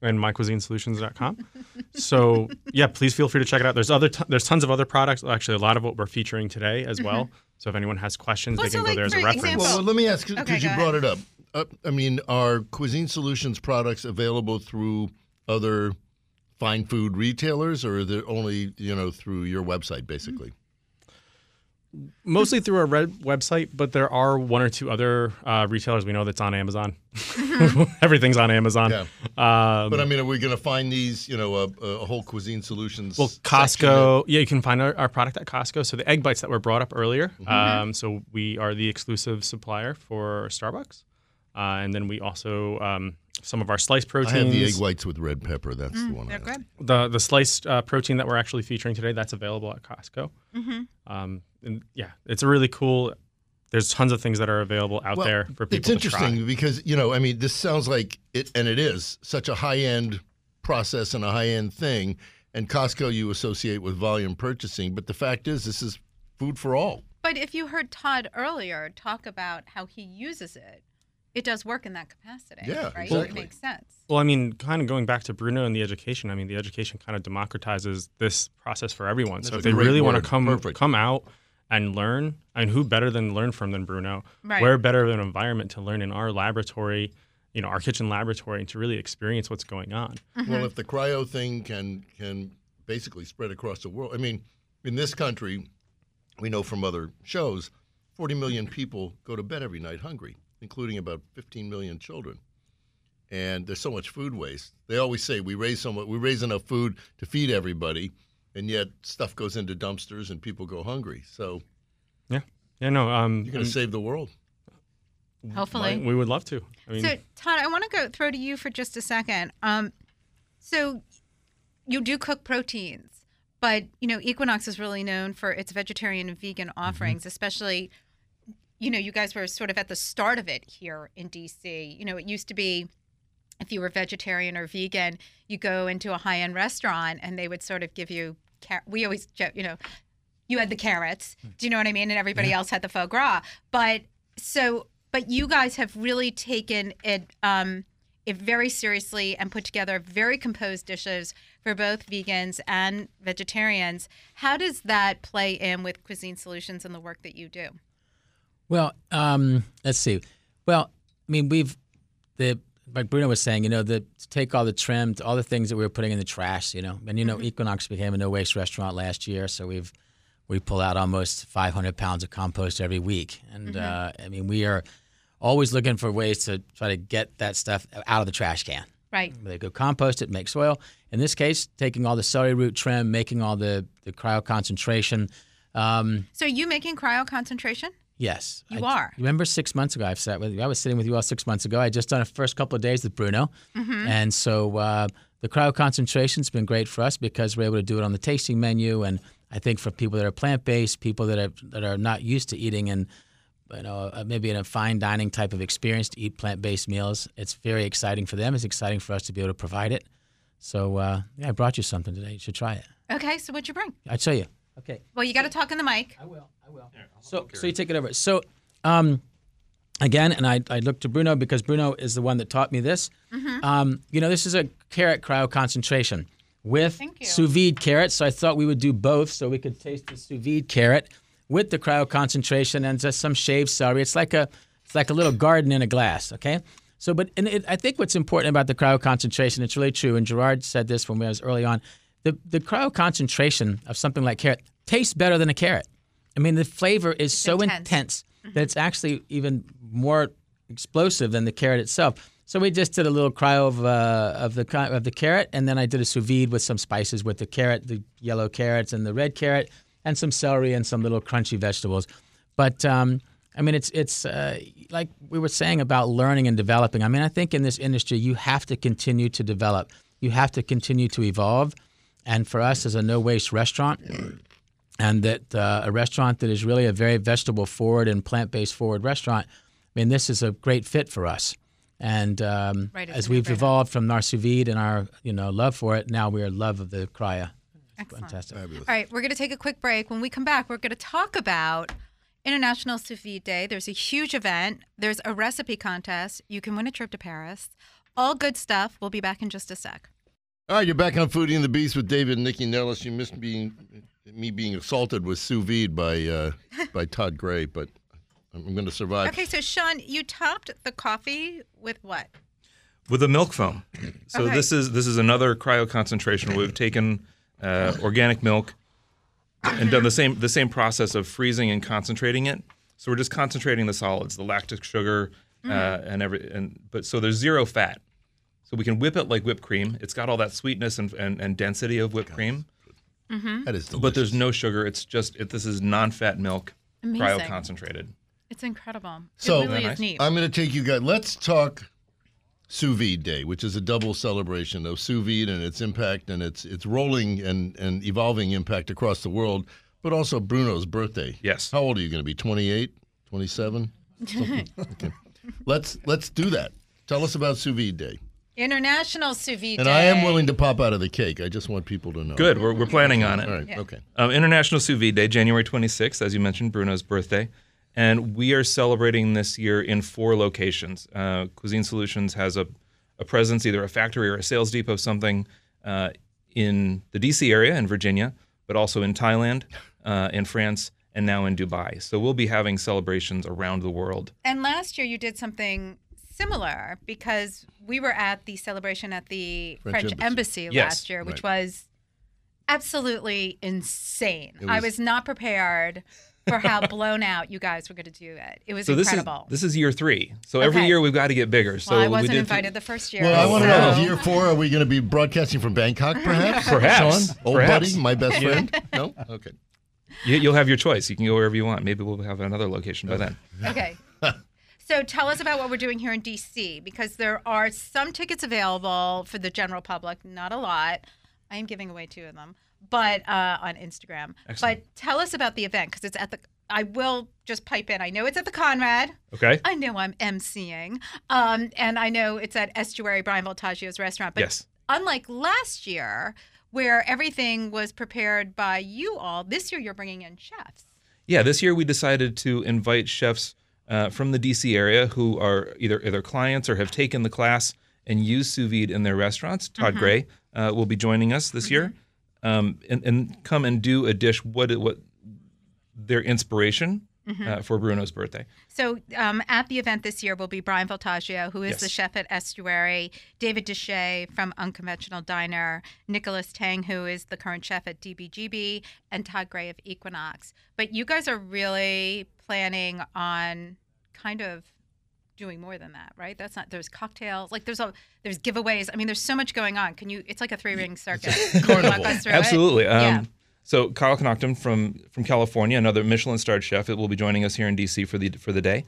and mycuisinesolutions.com. so yeah, please feel free to check it out. There's other t- there's tons of other products. Actually, a lot of what we're featuring today as well. So if anyone has questions, Well, they can so go like, there as a reference. example- Well, let me ask because Okay, you go brought it up. Uh, I mean, are Cuisine Solutions products available through other fine food retailers, or are they only you know through your website, basically? Mostly through our red website, but there are one or two other uh, retailers we know that's on Amazon. Everything's on Amazon. Yeah. Um, But I mean, are we going to find these? You know, a, a whole Cuisine Solutions. Well, section Costco. Yeah, you can find our, our product at Costco. So the egg bites that were brought up earlier. Mm-hmm. Um, so we are the exclusive supplier for Starbucks, uh, and then we also um, some of our sliced that- proteins. I have the egg whites with red pepper. That's Mm, the one. I They're like. good. The the sliced uh, protein that we're actually featuring today that's available at Costco. Mm-hmm. Um, and yeah, it's a really cool. There's tons of things that are available out Well, there for people It's to interesting try. because you know, I mean, this sounds like it, and it is such a high end process and a high end thing. And Costco, you associate with volume purchasing, but the fact is, this is food for all. But if you heard Todd earlier talk about how he uses it, it does work in that capacity. Yeah, right. exactly. It makes sense. Well, I mean, kind of going back to Bruno and the education. I mean, the education kind of democratizes this process for everyone. That's so if they great really want to come Perfect. come out and learn, I mean, who better than learn from than Bruno? Right. Where better of an environment to learn in our laboratory, you know, our kitchen laboratory, and to really experience what's going on. Mm-hmm. Well, if the cryo thing can can basically spread across the world, I mean, in this country, we know from other shows, 40 million people go to bed every night hungry, including about 15 million children. And there's so much food waste. They always say we raise so much, we raise enough food to feed everybody, and yet stuff goes into dumpsters and people go hungry. So Yeah, yeah, no, um, you're going to save the world. Hopefully. we would love to. I mean, So, Todd, I want to go throw to you for just a second. Um, so, you do cook proteins, but you know, Equinox is really known for its vegetarian and vegan offerings, especially. You know, you guys were sort of at the start of it here in DC. You know, it used to be if you were vegetarian or vegan, you go into a high end restaurant and they would sort of give you. Car- we always, joke, you know, you had the carrots. Do you know what I mean? And everybody else had the foie gras. But so, but you guys have really taken it, um, it very seriously and put together very composed dishes for both vegans and vegetarians. How does that play in with Cuisine Solutions and the work that you do? Well, um, let's see. Well, I mean, we've the like Bruno was saying, you know, the to take all the trim, all the things that we were putting in the trash, you know, and you know, Equinox became a no waste restaurant last year, so we've we pull out almost 500 pounds of compost every week, and uh, I mean, we are always looking for ways to try to get that stuff out of the trash can. Right. They go compost it, make soil. In this case, taking all the celery root trim, making all the the cryo concentration. Um, So, are you making cryo concentration? Yes. You I- are? Remember six months ago, I've sat with you. I was sitting with you all six months ago. I just done a first couple of days with Bruno. Mm-hmm. And so uh, the cryo concentration's been great for us because we're able to do it on the tasting menu. And I think for people that are plant based, people that are, that are not used to eating and you know, uh, maybe in a fine dining type of experience to eat plant based meals, it's very exciting for them. It's exciting for us to be able to provide it. So uh, yeah, I brought you something today. You should try it. Okay. So, what'd you bring? I'll show you. Okay. Well, you got to talk in the mic. I will. I will. So, so you take it over. So, um, again, and I, I look to Bruno because Bruno is the one that taught me this. Um, you know, this is a carrot cryo concentration with Thank you. sous vide carrots. So I thought we would do both, so we could taste the sous vide carrot with the cryo concentration and just some shaved celery. It's like a it's like a little garden in a glass. Okay. So, but and it, I think what's important about the cryo concentration, it's really true. And Gerard said this when we was early on. The the cryo concentration of something like carrot tastes better than a carrot. I mean, the flavor is so intense. intense that it's actually even more explosive than the carrot itself. So we just did a little cryo of, uh, of the of the carrot, and then I did a sous vide with some spices with the carrot, the yellow carrots and the red carrot, and some celery and some little crunchy vegetables. But um, I mean, it's it's uh, like we were saying about learning and developing. I mean, I think in this industry you have to continue to develop. You have to continue to evolve. And for us as a no waste restaurant, and that uh, a restaurant that is really a very vegetable forward and plant based forward restaurant, I mean, this is a great fit for us. And um, Right, as we've evolved from our sous vide and our you know love for it, now we are love of the cryo. Excellent. Fantastic. All right, we're going to take a quick break. When we come back, we're going to talk about International Sous Vide Day. There's a huge event. There's a recipe contest. You can win a trip to Paris. All good stuff. We'll be back in just a sec. All right, you're back on Foodie and the Beast with David and Nycci Nellis. You missed being me being assaulted with sous vide by uh, by Todd Gray, but I'm going to survive. Okay, so Sean, you topped the coffee with what? with a milk foam. So Okay. this is this is another cryo concentration. We've taken uh, organic milk and done the same the same process of freezing and concentrating it. So we're just concentrating the solids, the lactic sugar, uh, and every and but so there's zero fat. So we can whip it like whipped cream. It's got all that sweetness and, and, and density of whipped cream, mm-hmm. That is delicious. but there's no sugar. It's just it, this is non-fat milk, Amazing. cryo concentrated. It's incredible. So- it really Nice. neat. I'm going to take you guys. Let's talk sous vide day, which is a double celebration of sous vide and its impact and its its rolling and and evolving impact across the world, but also Bruno's birthday. Yes. How old are you going to be? 28, 27? Okay. Let's let's do that. Tell us about sous vide day. International Sous Vide And I am willing to pop out of the cake. I just want people to know. Good. We're, we're planning on it. All right. Okay. Um, International Sous Vide Day, January 26th, as you mentioned, Bruno's birthday. And we are celebrating this year in four locations. Uh, Cuisine Solutions has a, a presence, either a factory or a sales depot, something uh, in the DC area in Virginia, but also in Thailand, uh, in France, and now in Dubai. So we'll be having celebrations around the world. And last year you did something similar because we were at the celebration at the French French, Embassy. Embassy, Yes, last year, which right. was absolutely insane. It I was- was not prepared for how blown out you guys were going to do it. It was So this is incredible. this is year three. So every year we've got to get bigger. So well, I we wasn't did invited the first year. Well, I want to know, so- year four, are we going to be broadcasting from Bangkok, perhaps? Perhaps. Sean? Old Perhaps. buddy, my best friend? No? Okay. You, you'll have your choice. You can go wherever you want. Maybe we'll have another location by then. Okay. So tell us about what we're doing here in DC because there are some tickets available for the general public, not a lot. I am giving away two of them, but uh, on Instagram. Excellent. But tell us about the event because it's at the. I will just pipe in. I know it's at the Conrad. Okay. I know I'm emceeing, um, and I know it's at Estuary Bryan Voltaggio's restaurant. But Yes. unlike last year, where everything was prepared by you all, this year you're bringing in chefs. Yeah, this year we decided to invite chefs uh, from the DC area who are either either clients or have taken the class and use sous vide in their restaurants. Todd Gray uh, will be joining us this year, um, and, and come and do a dish. What what their inspiration uh, for Bruno's birthday? So um, at the event this year will be Bryan Voltaggio, who is Yes. the chef at Estuary, David Deshaies from Unconventional Diner, Nicholas Tang, who is the current chef at DBGB, and Todd Gray of Equinox. But you guys are really planning on kind of doing more than that, right? That's not there's cocktails, like there's a there's giveaways. I mean, there's so much going on. Can you? It's like a three ring circuit. Carnival. Absolutely. Um, Yeah. So Kyle Connaughton from from California, another Michelin-starred chef, will be joining us here in DC for the for the day.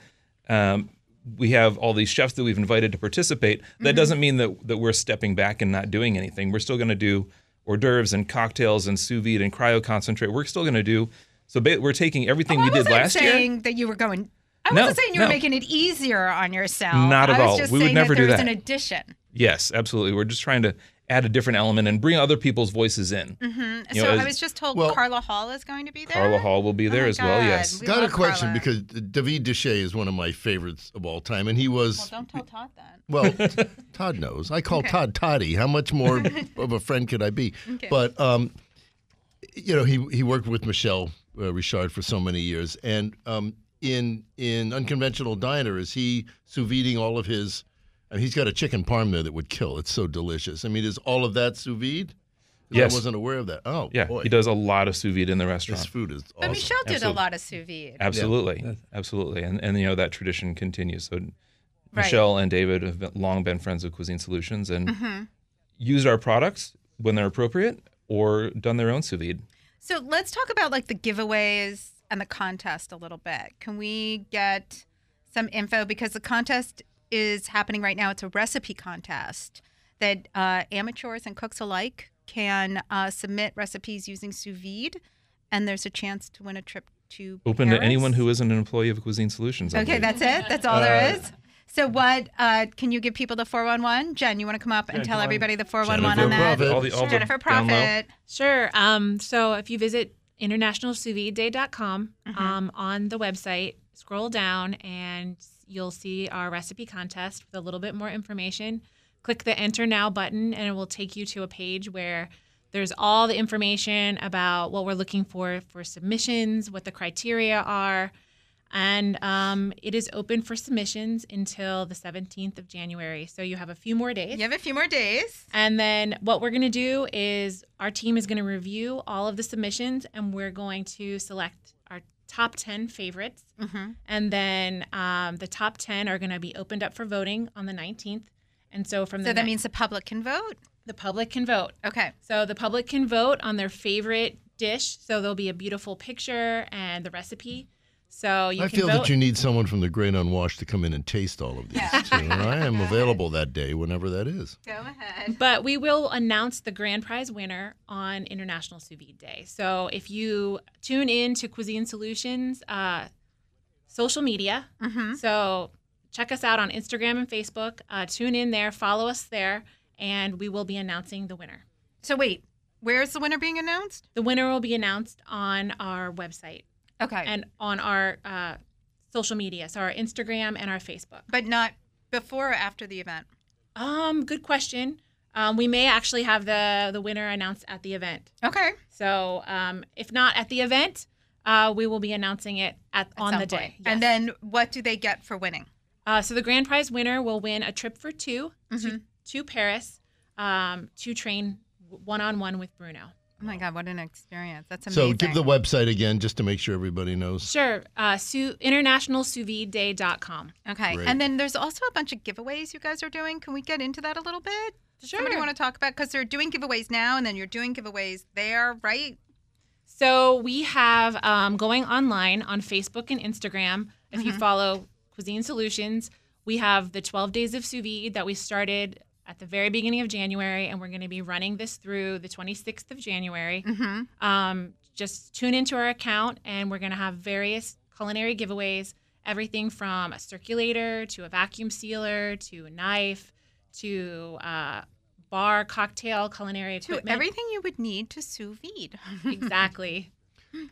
Um, we have all these chefs that we've invited to participate. That doesn't mean that that we're stepping back and not doing anything. We're still going to do hors d'oeuvres and cocktails and sous vide and cryo concentrate. We're still going to do. So ba- we're taking everything Oh, we I did last saying year. that you were going. I No, wasn't saying you were no. making it easier on yourself. Not at I was all. just We would saying never that do there's that. an addition. Yes, absolutely. We're just trying to add a different element and bring other people's voices in. Mm-hmm. You so know, I was just told well- Carla Hall is going to be there. Carla Hall will be Oh there my as well. Yes. We Got a question Carla. because David Deshaies is one of my favorites of all time, and he was. Well, don't tell Todd that. well. Todd knows. I call Todd Toddy. How much more of a friend could I be? Okay. But um, you know, he he worked with Michel uh, Richard for so many years, and um, in in unconventional diner, is he sous videing all of his? I mean, he's got a chicken parm there that would kill. It's so delicious. I mean, is all of that sous vide? Yes. I wasn't aware of that. Oh, Yeah, boy. he does a lot of sous vide in the restaurant. This food is But. Michel did Absolutely. a lot of sous vide. Absolutely, absolutely, and and you know that tradition continues. So Right. Michel and David have been, long been friends of Cuisine Solutions and Mm-hmm. used our products when they're appropriate or done their own sous vide. So let's talk about like the giveaways and the contest a little bit. Can we get some info because the contest is happening right now? It's a recipe contest that uh, amateurs and cooks alike can uh, submit recipes using sous vide, and there's a chance to win a trip to Open to anyone who isn't an employee of Cuisine Solutions. I Okay, believe. that's it. That's all there is. So what? Uh, can you give people the four one one? Jen, you want to come up and tell everybody the four one one Jennifer on that? Profit. all the all the Jennifer down. Profit. Sure. Um, so if you visit internationalsousvideday.com. Um, on the website, scroll down and you'll see our recipe contest with a little bit more information. Click the enter now button and it will take you to a page where there's all the information about what we're looking for for submissions, what the criteria are, and um, it is open for submissions until the 17th of January. So you have a few more days. You have a few more days. And then what we're going to do is our team is going to review all of the submissions and we're going to select top 10 favorites. Mm-hmm. And then um, the top 10 are going to be opened up for voting on the 19th. And so from So that ni- means the public can vote. the public can vote. Okay. So the public can vote on their favorite dish. So there'll be a beautiful picture and the recipe. So you I can feel vote. that you need someone from the Great Unwashed to come in and taste all of these too. And I am available that day, whenever that is. Go ahead. But we will announce the grand prize winner on International Sous Vide Day. So if you tune in to Cuisine Solutions uh, social media, Mm-hmm. so check us out on Instagram and Facebook. Uh, tune in there, follow us there, and we will be announcing the winner. So wait, where's the winner being announced? The winner will be announced on our website Okay. and on our uh, social media, so our Instagram and our Facebook. but not before or after the event. Um, good question. Um, we may actually have the the winner announced at the event. Okay. So um, if not at the event, uh, we will be announcing it at, At on the point. day. And then what do they get for winning? uh, so the grand prize winner will win a trip for 2 to, Mhm. to Paris um, to train one on one with Bruno. Oh my God, what an experience. That's amazing. So give the website again just to make sure everybody knows. Sure. Uh, Su- internationalsousvideday.com. Okay. Great. And then there's also a bunch of giveaways you guys are doing. Can we get into that a little bit? Does Somebody Sure. want to talk about because they're doing giveaways now and then you're doing giveaways there, right? So we have um, going online on Facebook and Instagram. If you follow Cuisine Solutions, we have the 12 days of sous vide that we started at the very beginning of January, and we're going to be running this through the 26th of January. Mm-hmm. Um, just tune into our account, and we're going to have various culinary giveaways everything from a circulator to a vacuum sealer to a knife to uh, bar cocktail culinary To everything you would need to sous vide. exactly.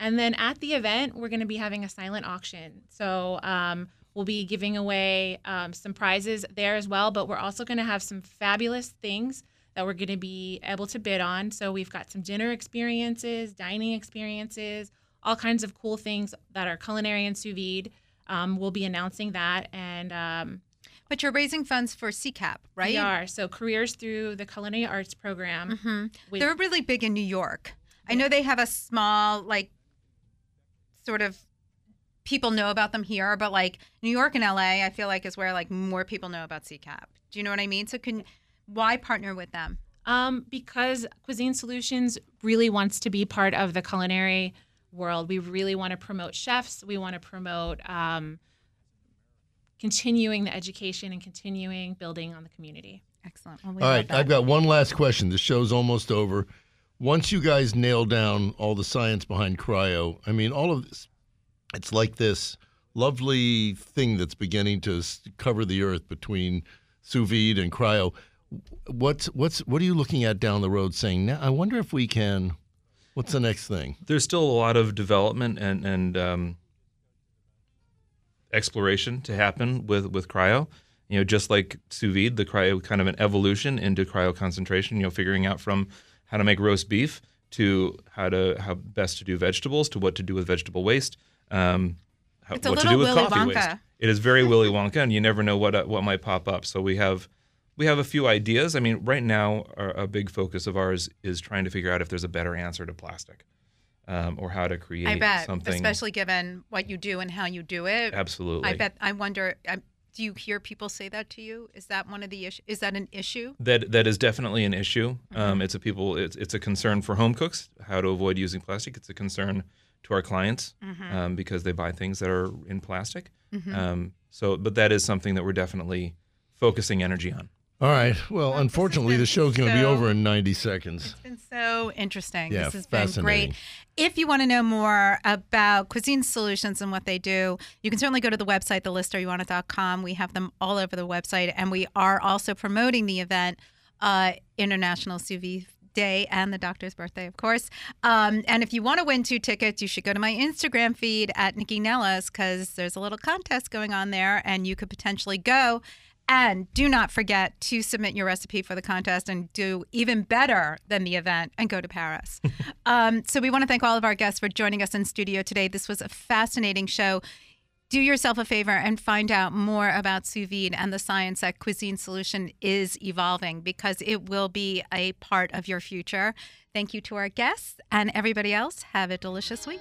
And then at the event, we're going to be having a silent auction. So um, we'll be giving away um, some prizes there as well, but we're also going to have some fabulous things that we're going to be able to bid on. So we've got some dinner experiences, dining experiences, all kinds of cool things that are culinary and sous vide. Um, we'll be announcing that. And um, But you're raising funds for CCAP, right? we are. So careers through the culinary arts program. hmm with- They're really big in New York. I know they have a small, like, sort of people know about them here, but like New York and LA, I feel like is where like more people know about CCAP. Do you know what I mean? So can why partner with them? Um, because Cuisine Solutions really wants to be part of the culinary world. We really want to promote chefs. We want to promote um, continuing the education and continuing building on the community. Excellent. Well, we All love right, that. I've got one last question. The show's almost over. Once you guys nail down all the science behind cryo, I mean, all of this, it's like this lovely thing that's beginning to cover the earth between sous vide and cryo. What's what's what are you looking at down the road? Saying, now, I wonder if we can. What's the next thing? There's still a lot of development and and um, exploration to happen with with cryo. You know, just like sous vide, the cryo kind of an evolution into cryo concentration. You know, figuring out from how to make roast beef to how to how best to do vegetables to what to do with vegetable waste. Um, how, It's a what to do with Willy coffee waste. It is very Willy Wonka, and you never know what uh, what might pop up. So we have we have a few ideas. I mean, right now, our, a big focus of ours is trying to figure out if there's a better answer to plastic, um, or how to create I bet, something. especially given what you do and how you do it. absolutely. I bet. I wonder. I, do you hear people say that to you? Is that one of the issue? Is that an issue? that that is definitely an issue. Mm-hmm. Um, it's a people. It's it's a concern for home cooks how to avoid using plastic. It's a concern to our clients Mm-hmm. um, because they buy things that are in plastic. Um, so, but that is something that we're definitely focusing energy on. All right. Well, unfortunately, the show's going to be over in 90 seconds. It's been so interesting. Yeah, this has been fascinating. great. If you want to know more about Cuisine Solutions and what they do, you can certainly go to the website, thelisteryouwantit.com. We have them all over the website, and we are also promoting the event, uh, International Sous Vide Day and the doctor's birthday, of course. Um, and if you want to win two tickets, you should go to my Instagram feed at Nycci Nellis because there's a little contest going on there, and you could potentially go. And do not forget to submit your recipe for the contest and do even better than the event and go to Paris. um, so, we want to thank all of our guests for joining us in studio today. This was a fascinating show. Do yourself a favor and find out more about sous vide and the science that Cuisine Solution is evolving because it will be a part of your future. Thank you to our guests and everybody else. Have a delicious week.